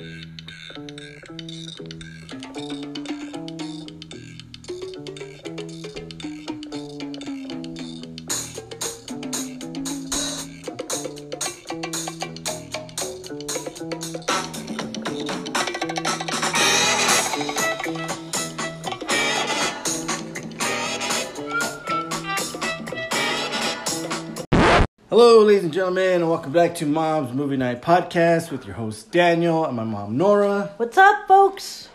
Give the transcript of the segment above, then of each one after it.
Thank you. Hello, ladies and gentlemen, and welcome back to Mom's Movie Night Podcast with your host Daniel and my mom Nora. What's up, folks?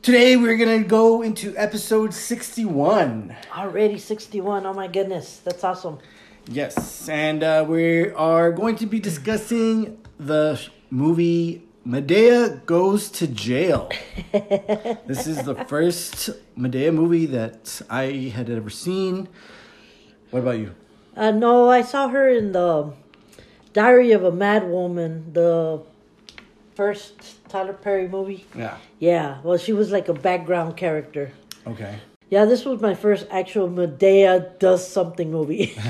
Today we're gonna go into episode 61. Already 61. Oh my goodness. That's awesome. Yes, and uh, we are going to be discussing the movie Madea Goes to Jail. this is the first Madea movie that I had ever seen. What about you? Uh, no, I saw her in the Diary of a Mad Woman, the first Tyler Perry movie. Yeah. Yeah, well, she was like a background character. Okay. Yeah, this was my first actual Madea does something movie.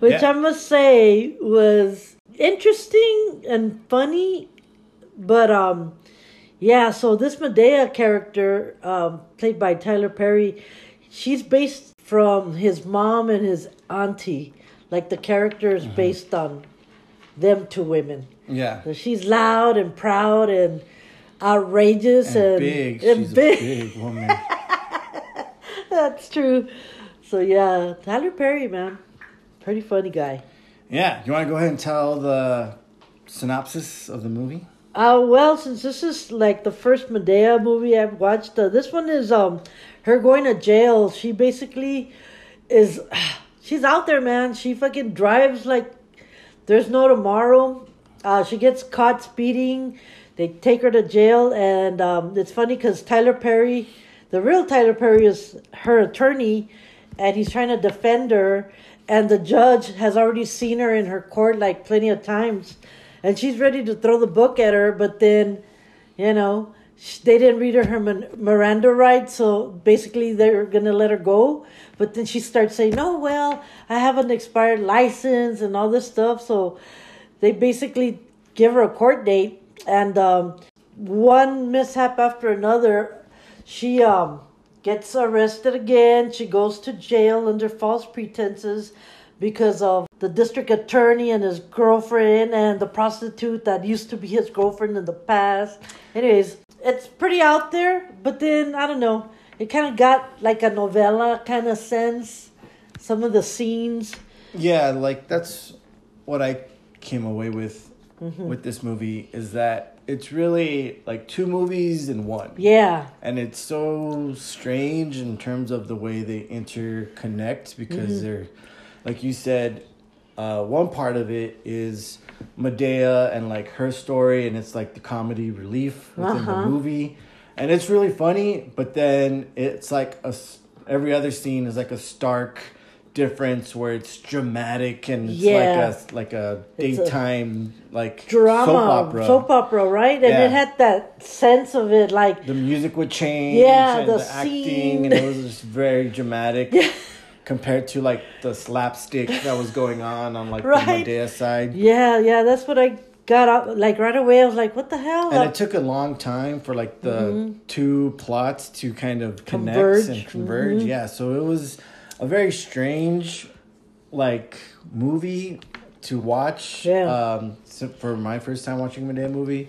Which Yeah. I must say was interesting and funny. But um yeah, so this Madea character, um, played by Tyler Perry, she's based from his mom and his auntie. Like the character is based on them two women. Yeah. So she's loud and proud and outrageous and, And big. and She's big. a big woman. That's true. So yeah, Tyler Perry, man, pretty funny guy. Yeah, you want to go ahead and tell the synopsis of the movie? Uh, well, since this is like the first Madea movie I've watched, uh, this one is um her going to jail. She basically is she's out there, man. She fucking drives like there's no tomorrow. Uh, she gets caught speeding. They take her to jail, and um, it's funny because Tyler Perry, the real Tyler Perry, is her attorney, and he's trying to defend her. And the judge has already seen her in her court like plenty of times, and she's ready to throw the book at her. But then, you know, they didn't read her her Miranda right, so basically they're gonna let her go. But then she starts saying, "No, well, I have an expired license and all this stuff." So they basically give her a court date, and um, one mishap after another, she um, gets arrested again. She goes to jail under false pretenses because of the district attorney and his girlfriend and the prostitute that used to be his girlfriend in the past. Anyways, it's pretty out there, but then I don't know. It kind of got like a novella kind of sense. Some of the scenes. Yeah, like that's what I came away with Mm-hmm. with this movie is that it's really like two movies in one. Yeah. And it's so strange in terms of the way they interconnect because Mm-hmm. they're like you said uh, one part of it is Madea and like her story and it's like the comedy relief within Uh-huh. the movie and it's really funny but then it's like a every other scene is like a stark difference where it's dramatic and it's Yeah. like a like a It's a daytime like Drama. soap opera Soap opera, right? And Yeah. it had that sense of it like the music would change Yeah, and the the, acting and it was just very dramatic compared to like the slapstick that was going on on like the Right. Madea side. Yeah, yeah, that's what I got out like right away. I was like, what the hell? And it took a long time for like the two plots to kind of connect and Mm-hmm. Converge. Mm-hmm. Yeah, so it was a very strange like movie to watch Yeah. um for my first time watching a Madea movie.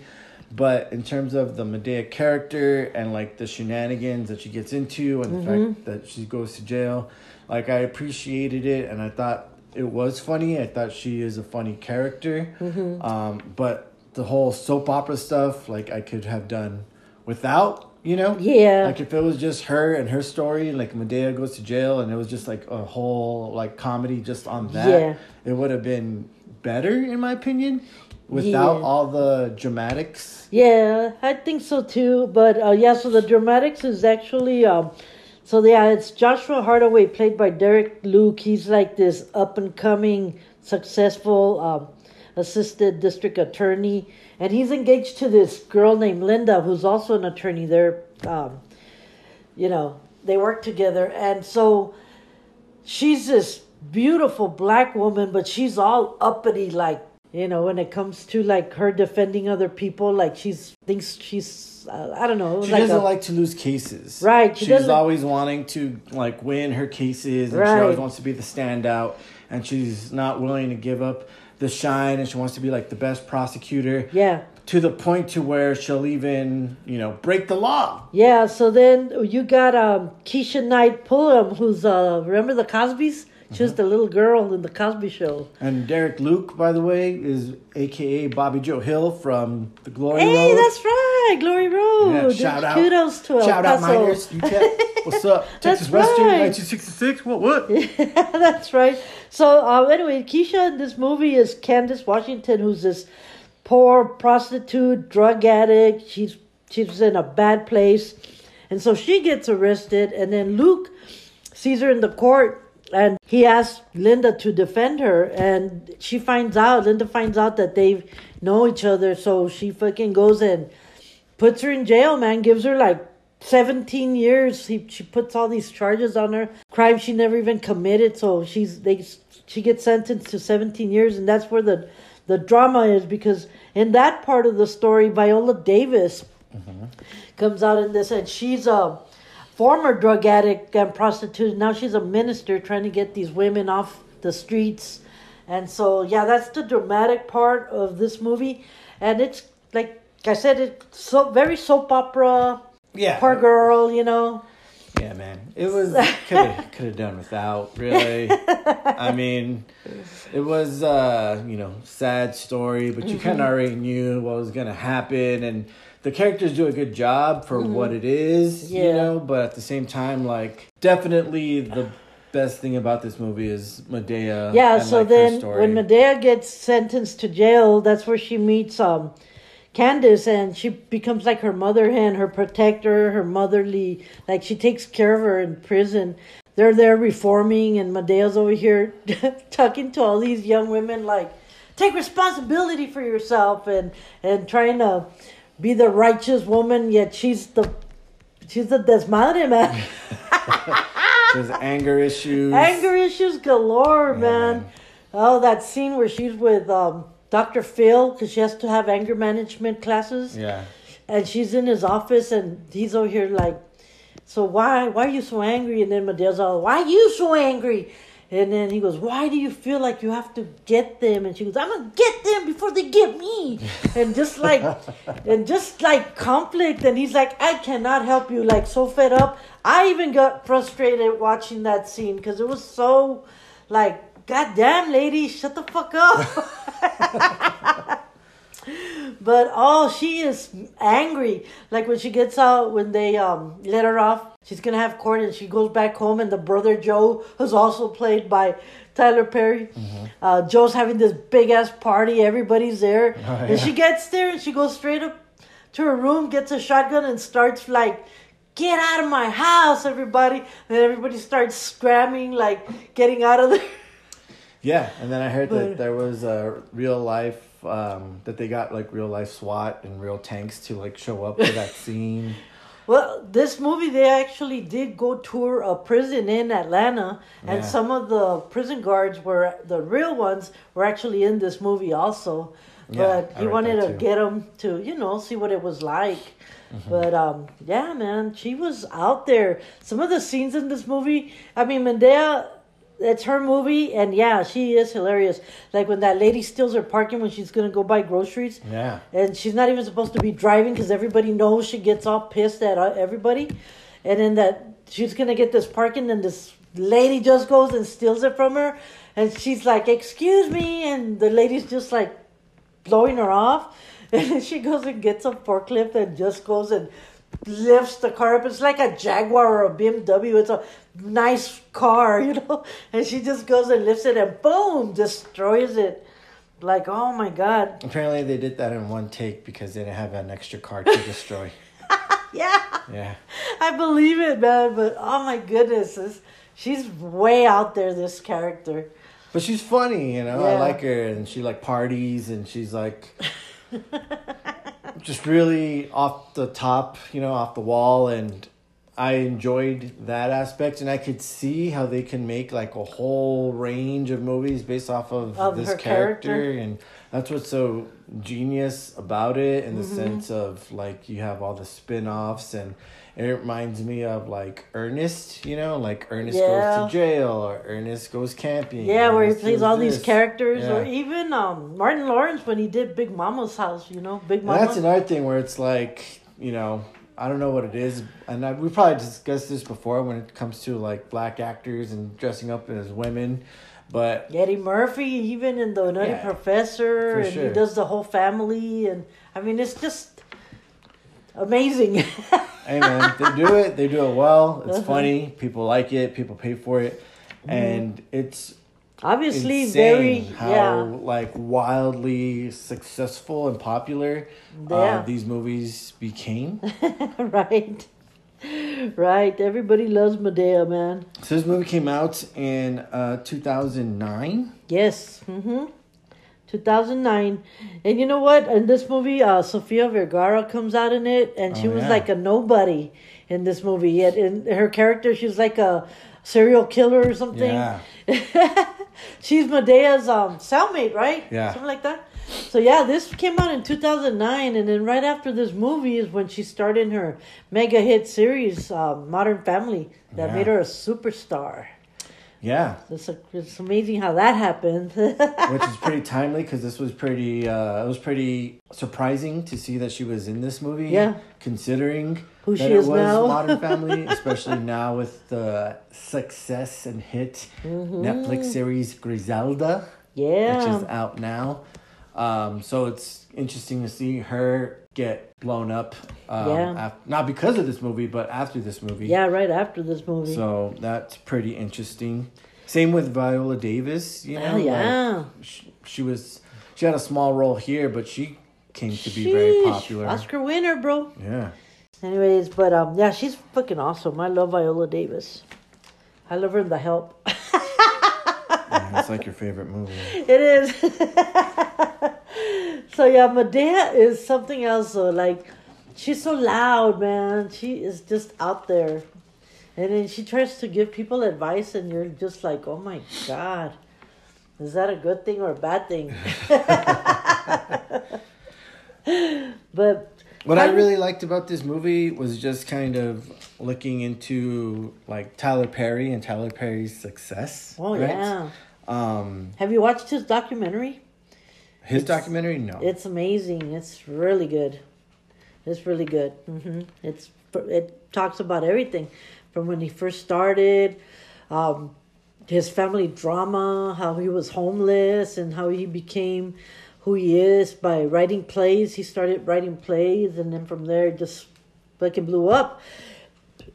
But in terms of the Madea character and like the shenanigans that she gets into and the Mm-hmm. fact that she goes to jail, like I appreciated it and I thought it was funny. I thought she is a funny character. Mm-hmm. Um, but the whole soap opera stuff, like I could have done without, you know? Yeah. Like if it was just her and her story, like Madea goes to jail and it was just like a whole like comedy just on that, Yeah. it would have been better in my opinion. Without Yeah. all the dramatics. Yeah, I think so too. But uh, yeah, so the dramatics is actually um, so yeah, it's Joshua Hardaway played by Derek Luke. He's like this up and coming, successful um, assistant district attorney, and he's engaged to this girl named Linda, who's also an attorney. They're, um, you know, they work together, and so she's this beautiful black woman, but she's all uppity, like You know, when it comes to like her defending other people, like she's thinks she's uh, I don't know. She like doesn't a- like to lose cases. Right, she She's always wanting to like win her cases, and she always wants to be the standout. And she's not willing to give up the shine, and she wants to be like the best prosecutor. Yeah. To the point to where she'll even you know break the law. Yeah, so then you got um, Keshia Knight Pulliam, who's uh, remember the Cosbys? She was the little girl in the Cosby Show. And Derek Luke, by the way, is AKA Bobby Joe Hill from the Glory Hey, Road. that's right, Glory Road. Yeah, shout out. Kudos to El Shout out Paso. Miners. UTEP. What's up? Texas That's Western, right. 1966. What, what? That's right. So uh, anyway, Keshia in this movie is Candace Washington, who's this poor prostitute, drug addict. She's she's in a bad place, and so she gets arrested. And then Luke sees her in the court, and he asks Linda to defend her. And she finds out. Linda finds out that they know each other, so she fucking goes and puts her in jail. Man, gives her like 17 years he, she puts all these charges on her crime she never even committed so she's they she gets sentenced to 17 years and that's where the the drama is because in that part of the story viola davis mm-hmm. comes out in this and she's a former drug addict and prostitute now she's a minister trying to get these women off the streets and so yeah that's the dramatic part of this movie and it's like i said it's so very soap opera Yeah. poor girl, you know. Yeah, man. It was could have could have done without really. I mean, it was uh, you know sad story, but you kind of already knew what was gonna happen, and the characters do a good job for what it is, you know. But at the same time, like definitely the best thing about this movie is Madea. Yeah, so like, then when Madea gets sentenced to jail, that's where she meets um Candace and she becomes like her mother hen, her protector, her motherly like she takes care of her in prison. They're there reforming and Madea's over here talking to all these young women like take responsibility for yourself and and trying to be the righteous woman yet she's the she's the desmadre man. there's anger issues. Anger issues galore, man. man. Oh, that scene where she's with um, Dr. Phil because she has to have anger management classes, Yeah. and she's in his office, and he's over here like, "So why, why are you so angry?" And then Madea's all, "Why are you so angry?" And then he goes, "Why do you feel like you have to get them?" And she goes, "I'm gonna get them before they get me." and just like, and just like conflict. And he's like, "I cannot help you." Like so fed up. I even got frustrated watching that scene because it was so, like, God damn, lady, shut the fuck up. But oh, she is angry. Like when she gets out, when they um let her off, she's gonna have court, and she goes back home, and the brother Joe, who's also played by Tyler Perry, uh, Joe's having this big ass party. Everybody's there, and yeah. she gets there, and she goes straight up to her room, gets a shotgun, and starts like. Get out of my house, everybody! And everybody starts scramming, like getting out of there. Yeah, and then I heard But- that there was a real life um, that they got like real life SWAT and real tanks to like show up for that scene. Well, this movie they actually did go tour a prison in Atlanta, and Yeah. some of the prison guards were the real ones were actually in this movie also. Yeah, But he wanted to get them to you know see what it was like. Mm-hmm. But um, yeah, man, she was out there. Some of the scenes in this movie, I mean, Madea. It's her movie, and yeah, she is hilarious. Like when that lady steals her parking when she's gonna go buy groceries, Yeah. and she's not even supposed to be driving because everybody knows she gets all pissed at uh, everybody and then that she's gonna get this parking and this lady just goes and steals it from her and she's like excuse me and the lady's just like blowing her off and then she goes and gets a forklift and just goes and lifts the car up it's like a jaguar or a bmw it's a nice car you know and she just goes and lifts it and boom destroys it like oh my god Apparently they did that in one take because they didn't have an extra car to destroy. yeah Yeah. I believe it, man. But oh my goodness, this, she's way out there. This character. But she's funny, you know. I like her and she like parties and she's like just really off the top, you know, off the wall and I enjoyed that aspect, and I could see how they can make like a whole range of movies based off of, Of this character, character. and that's what's so genius about it in the Mm-hmm. sense of like you have all the spin-offs and it reminds me of like Ernest, you know, like Ernest Yeah. goes to jail or Ernest goes camping. Yeah, where he plays all these this. characters, or even um, Martin Lawrence when he did Big Mama's house. You know, Big And Mama. that's another thing where it's like, you know, I don't know what it is, and I, we probably discussed this before when it comes to like black actors and dressing up as women, but Eddie Murphy, even in the Nutty Yeah, Professor, and sure. he does the whole family, and I mean, it's just amazing. hey man, they do it, they do it well. It's Uh-huh. funny, people like it, people pay for it, Mm-hmm. and it's Obviously, very how yeah, like wildly successful and popular Yeah. uh, these movies became. right, right. Everybody loves Madea, man. so this movie came out in uh, two thousand nine. Yes. Mm-hmm. 2009. And you know what? In this movie, uh, Sofia Vergara comes out in it, and she Oh, was yeah. like a nobody in this movie. Yet in her character, she was like a serial killer or something. Yeah. She's Madea's um, cellmate, right? Yeah. Something like that. So yeah, this came out in 2009, and then right after this movie is when she started her mega hit series, um, Modern Family, that Yeah. made her a superstar. Yeah, It's, it's amazing how that happened. which is pretty timely because this was pretty. Uh, it was pretty surprising to see that she was in this movie. Yeah. considering Who that she it is was now. Modern Family, especially now with the success and hit Netflix series Griselda, Yeah. which Mm-hmm. is out now. Um, so it's interesting to see her get blown up. Um, Yeah. af- not because of this movie, but after this movie. Yeah, right after this movie. So that's pretty interesting. Same with Viola Davis. You know, oh, yeah. like, she, she was she had a small role here, but she came to be very popular. Oscar winner, bro. Yeah, Anyways, but um, yeah, she's fucking awesome. I love Viola Davis. I love her in The Help. yeah that's like your favorite movie. It is. so yeah, Madea is something else. So like, she's so loud, man. She is just out there, and then she tries to give people advice, and you're just like, oh my god, is that a good thing or a bad thing? but What I really liked about this movie was just kind of looking into like Tyler Perry and Tyler Perry's success. oh right? yeah, Um, have you watched his documentary? His documentary, no. It's amazing. It's really good. It's really good. hmm It's it talks about everything from when he first started, um, his family drama, how he was homeless, and how he became who he is by writing plays. He started writing plays, and then from there, just fucking blew up.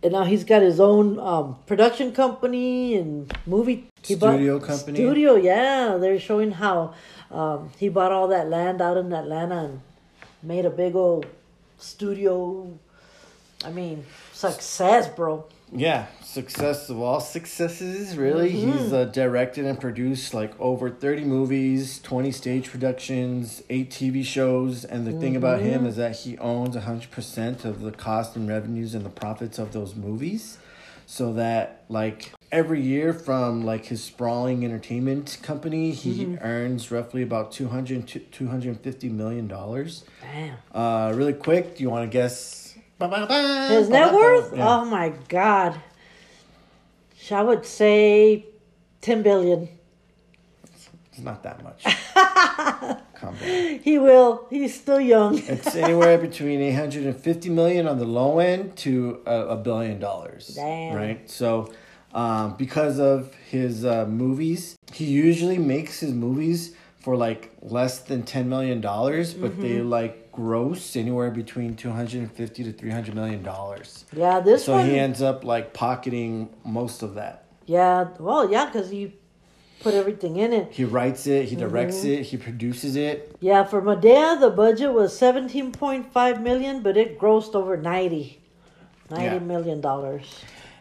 And now he's got his own um, production company and movie he bought- Studio company? Studio, yeah. They're showing how um, he bought all that land out in Atlanta and made a big old studio. I mean, success, bro. Yeah, success of all successes, really. He's uh, directed and produced like over 30 movies, 20 stage productions, 8 TV shows. And the thing about him is that he owns 100% of the cost and revenues and the profits of those movies. So that, like, every year from like his sprawling entertainment company, he earns roughly about 200 to 250 million dollars. Damn. Uh, really quick, do you want to guess? His net worth? Yeah. Oh my god. I would say 10 billion. It's not that much. He will. He's still young. It's anywhere between 850 million on the low end to a, a billion dollars. Damn. Right? So, um, because of his uh, movies, he usually makes his movies for like less than 10 million dollars, but they Mm-hmm. like gross anywhere between 250 to 300 million dollars. Yeah, this So one. he ends up like pocketing most of that. yeah, well, yeah, because he put everything in it. He writes it, he directs Mm-hmm. it, he produces it. Yeah, for Medea, the budget was 17.5 million, but it grossed over 90. Yeah. $90 million.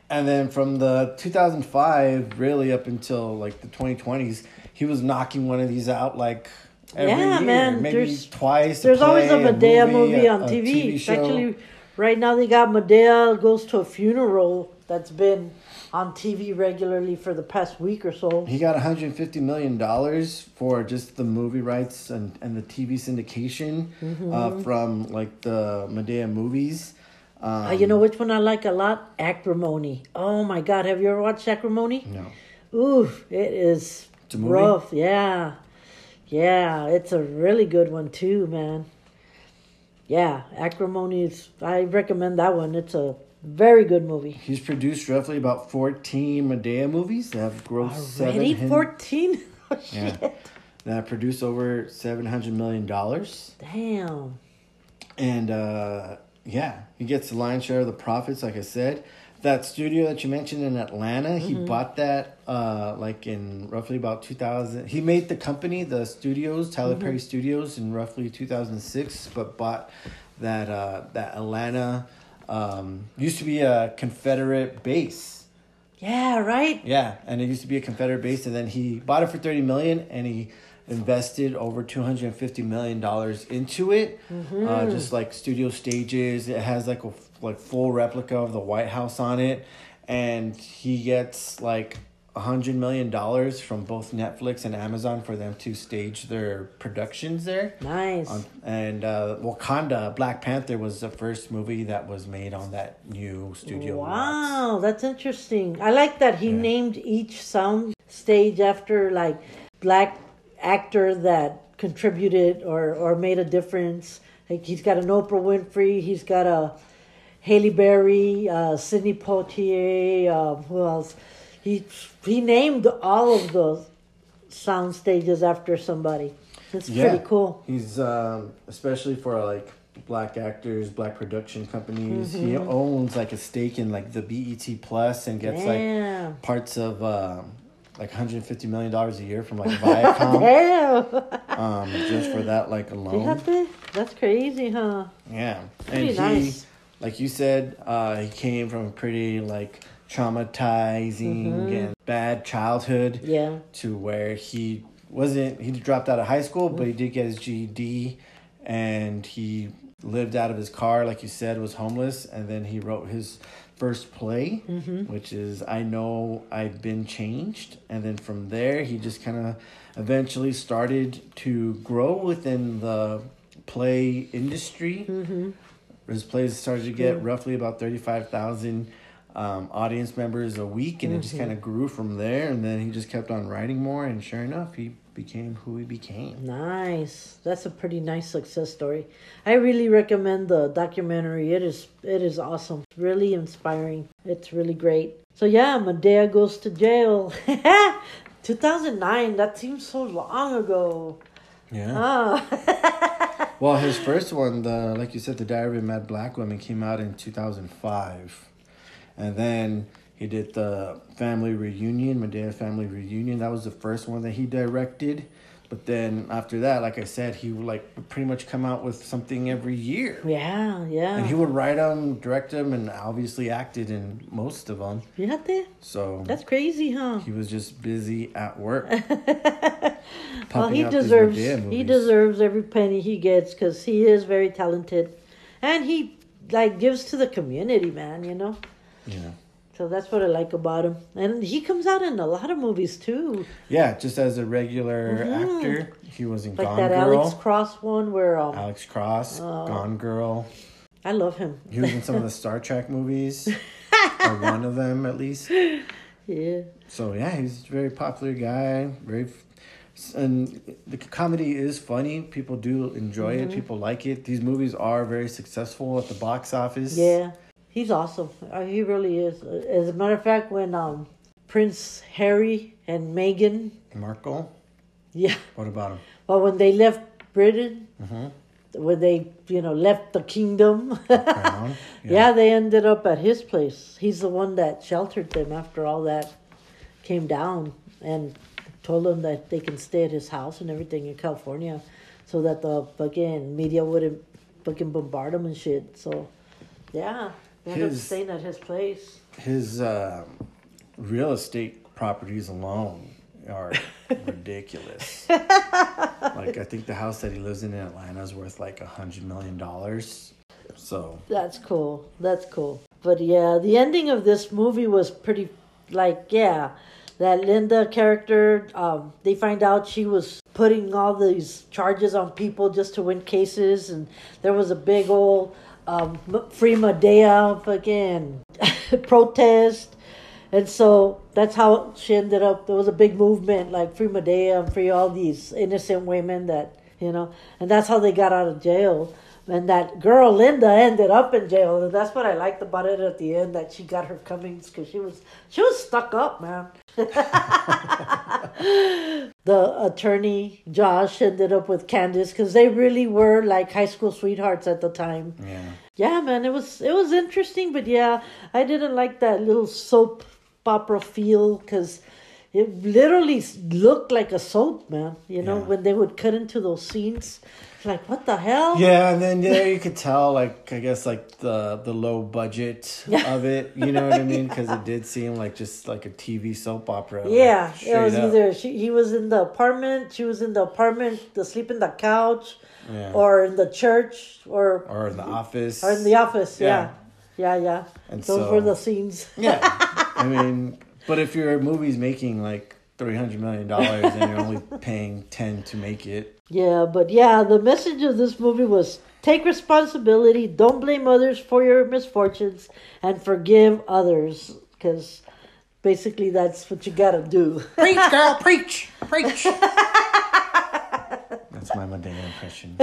And then from the 2005 really up until like the 2020s, he was knocking one of these out like every Yeah, year, man, maybe there's- twice. There's always a Medea movie, movie on a TV. TV show. actually Right now they got Medea goes to a funeral that's been on TV regularly for the past week or so. He got 150 million dollars for just the movie rights and, and the TV syndication Mm-hmm. uh, from like the Madea movies. Um, Uh, you know which one I like a lot? Acrimony. Oh my God, have you ever watched Acrimony? no. Ooh, it is It's a movie? rough. Yeah, yeah, it's a really good one too, man. Yeah, Acrimony is. I recommend that one. It's a very good movie. He's produced roughly about 14 Madea movies that have grossed Already seven. fourteen. Oh, Yeah. shit. that produced over 700 million dollars. Damn. And uh, yeah, he gets the lion's share of the profits, like I said. That studio that you mentioned in Atlanta, he Mm-hmm. bought that uh, like in roughly about 2000. He made the company, the studios, Tyler Mm-hmm. Perry Studios, in roughly 2006, but bought that uh, that Atlanta um, used to be a Confederate base. Yeah. Right. Yeah, and it used to be a Confederate base, and then he bought it for thirty million, and he invested over two hundred and fifty million dollars into it. Uh, just like studio stages, it has like a like full replica of the White House on it, and he gets like hundred million dollars from both Netflix and Amazon for them to stage their productions there. Nice. On, and uh, Wakanda Black Panther was the first movie that was made on that new studio. lots. Wow, that's interesting. I like that he Yeah. named each sound stage after like black actor that contributed or or made a difference. Like he's got an Oprah Winfrey, he's got a Halle Berry, uh, Sidney Poitier. Um, who else? He he named all of those sound stages after somebody. It's pretty cool. He's um, especially for like black actors, black production companies. He Mm-hmm. owns like a stake in like the BET Plus and gets Damn. like parts of um, like 150 million dollars a year from like Viacom. Damn. um, just for that like alone. That's crazy, huh? Yeah, and Pretty he, nice. like you said, uh, he came from a pretty like traumatizing Mm-hmm. and bad childhood. Yeah. to where he wasn't he dropped out of high school but he mm. did get his GED and he lived out of his car like you said was homeless and then he wrote his first play mm-hmm. which is I know I've been changed and then from there he just kind of eventually started to grow within the play industry mm-hmm. his plays started to get mm. roughly about 35,000 um, audience members a week, and it just kind of grew from there. And then he just kept on writing more, and sure enough, he became who he became. Nice. That's a pretty nice success story. I really recommend the documentary. It is it is awesome. Really inspiring. It's really great. So yeah, Medea goes to jail. 2009. That seems so long ago. Yeah. Ah. Well, his first one, the like you said, the Diary of a Mad Black Woman, came out in two thousand five, and then he did the Family Reunion, Madea Family Reunion. That was the first one that he directed. But then after that, like I said, he would like pretty much come out with something every year. yeah, yeah. And he would write them, direct them, and obviously acted in most of them. Fíjate. So That's crazy, huh? he was just busy at work. Well, he deserves he deserves every penny he gets because he is very talented, and he like gives to the community, man. You know, Yeah. so that's what I like about him. And he comes out in a lot of movies too, Yeah, just as a regular actor, he was in Mm-hmm. like Gone that Girl, Alex Cross one where um, Alex Cross, Oh. Gone Girl. I love him. He was in some of the Star Trek movies, or one of them at least. Yeah, So yeah, he's a very popular guy. Very, f- and the comedy is funny. People do enjoy Mm-hmm. it. People like it. These movies are very successful at the box office. yeah, he's awesome. Uh, he really is. Uh, As a matter of fact, when um Prince Harry and Meghan, Markle. yeah, What about him? well when they left Britain, Mm-hmm. when they you know left the kingdom. Crown. Yeah. they ended up at his place. He's the one that sheltered them after all that came down and told them that they can stay at his house and everything in California so that the fucking media wouldn't fucking bombard them and shit. So, yeah, they up staying at his place. His um, real estate properties alone are ridiculous. like I think the house that he lives in in Atlanta is worth like a hundred million dollars. So That's cool. That's cool. But yeah, the ending of this movie was pretty like yeah, that Linda character. Um, they find out she was putting all these charges on people just to win cases, and there was a big old um, free Madea fucking protest. And so that's how she ended up. There was a big movement like free Madea and free all these innocent women that, you know, and that's how they got out of jail. And that girl Linda ended up in jail, and that's what I liked about it at the end that she got her comings because she was she was stuck up, man. the attorney Josh ended up with Candace because they really were like high school sweethearts at the time. yeah. Yeah, man, it was it was interesting, but yeah, I didn't like that little soap opera feel because it literally looked like a soap, man. You know, Yeah. when they would cut into those scenes, like what the hell? Yeah, and then there you could tell, like I guess, like the the low budget of it. You know what I mean? Because it did seem like just like a TV soap opera. like, Yeah, it was up. either she he was in the apartment, she was in the apartment, to sleep in the couch, Yeah. or in the church, or or in the office, or in the office. Yeah, yeah, yeah. And Those so- were the scenes. Yeah, I mean, but if your movie's making like three hundred million dollars and you're only paying ten to make it, Yeah, but yeah, the message of this movie was take responsibility, don't blame others for your misfortunes, and forgive others. Because basically, that's what you gotta do. preach, girl, preach, preach. That's my Madea impression.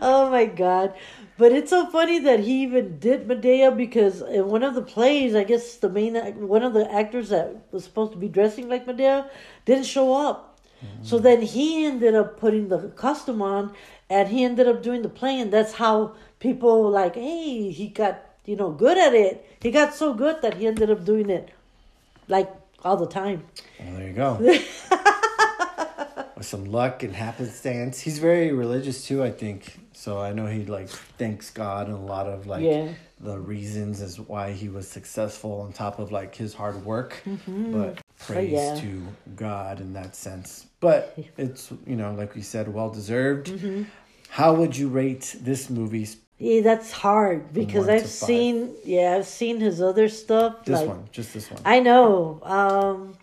oh my god. But it's so funny that he even did Madea because in one of the plays, I guess the main one of the actors that was supposed to be dressing like Madea didn't show up. So mm-hmm. then he ended up putting the costume on and he ended up doing the play and that's how people like, hey, he got, you know, good at it. He got so good that he ended up doing it like all the time. Well, there you go. With some luck and happenstance, he's very religious too. I think so. I know he like thanks God and a lot of like Yeah. the reasons as why he was successful on top of like his hard work. But praise Mm-hmm. yeah. to God in that sense. But it's you know like we said, well deserved. Mm-hmm. How would you rate this movie? Yeah, that's hard because I've seen yeah, I've seen his other stuff. This like, one, just this one. I know. Um,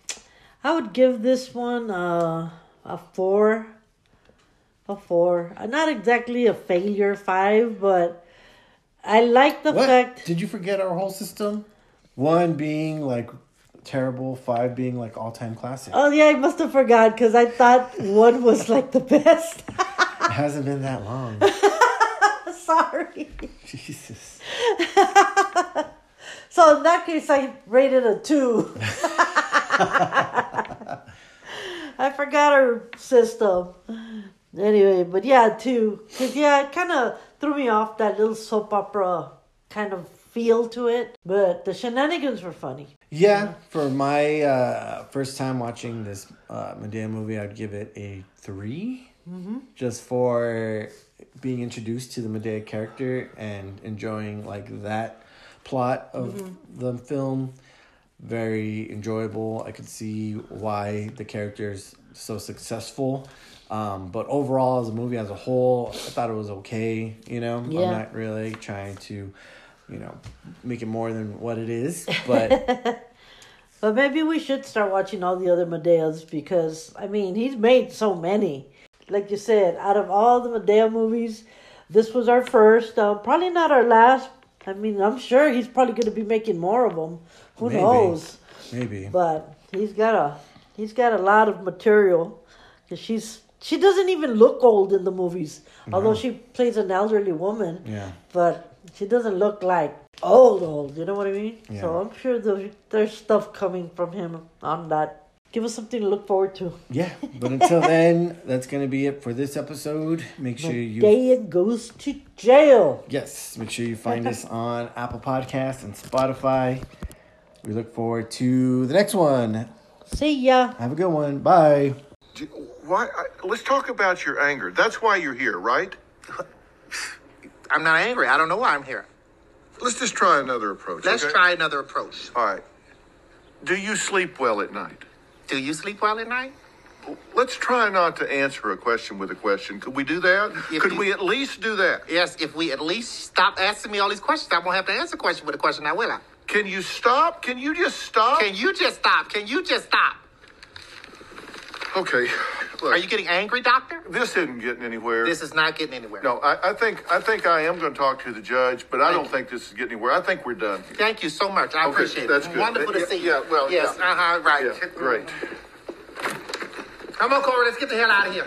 I would give this one uh, a four. A four. Uh, Not exactly a failure five, but I like the what fact. did you forget our whole system? One being like terrible, five being like all time classic. Oh yeah, I must have forgot because I thought one was like the best. It hasn't been that long. Sorry. Jesus. So in that case, I rated a two. I forgot her system. Anyway, but yeah, too. Cause yeah, it kind of threw me off that little soap opera kind of feel to it. But the shenanigans were funny. Yeah, for my uh, first time watching this uh, Madea movie, I'd give it a 3 mm-hmm. Just for being introduced to the Madea character and enjoying like that plot of the film. Very enjoyable. I could see why the character is so successful. Um, but overall, as a movie as a whole, I thought it was okay. You know, Yeah. I'm not really trying to, you know, make it more than what it is. But But maybe we should start watching all the other Madeas because I mean he's made so many. Like you said, out of all the Madea movies, this was our first. Uh, probably not our last. I mean, I'm sure he's probably going to be making more of them. Who Maybe. knows? maybe. But he's got a he's got a lot of material. 'Cause she's she doesn't even look old in the movies, mm-hmm. although she plays an elderly woman. Yeah. But she doesn't look like old old. You know what I mean? Yeah. So I'm sure there's, there's stuff coming from him on that. Give us something to look forward to. Yeah. But until then, that's gonna be it for this episode. Make sure you Daya goes to jail. yes, make sure you find us on Apple Podcasts and Spotify. We look forward to the next one. See ya. Have a good one. Bye. Do- Why? I, let's talk about your anger. That's why you're here, right? I'm not angry. I don't know why I'm here. Let's just try another approach. Let's okay? try another approach. All right. Do you sleep well at night? Do you sleep well at night? let's try not to answer a question with a question. Could we do that? If Could you- we at least do that? Yes, if we at least stop asking me all these questions, I won't have to answer a question with a question now, will I? Can you stop? Can you just stop? Can you just stop? Can you just stop? Okay. Look, Are you getting angry, doctor? this isn't getting anywhere. This is not getting anywhere. no, I, I think I think I am going to talk to the judge, but I don't think this is getting anywhere. I think we're done. Thank you so much. I Okay, appreciate that's it. good. Wonderful to see you. yeah, well, yes, yeah. uh huh, right. Yeah, great. Come on, Corey, let's get the hell out of here.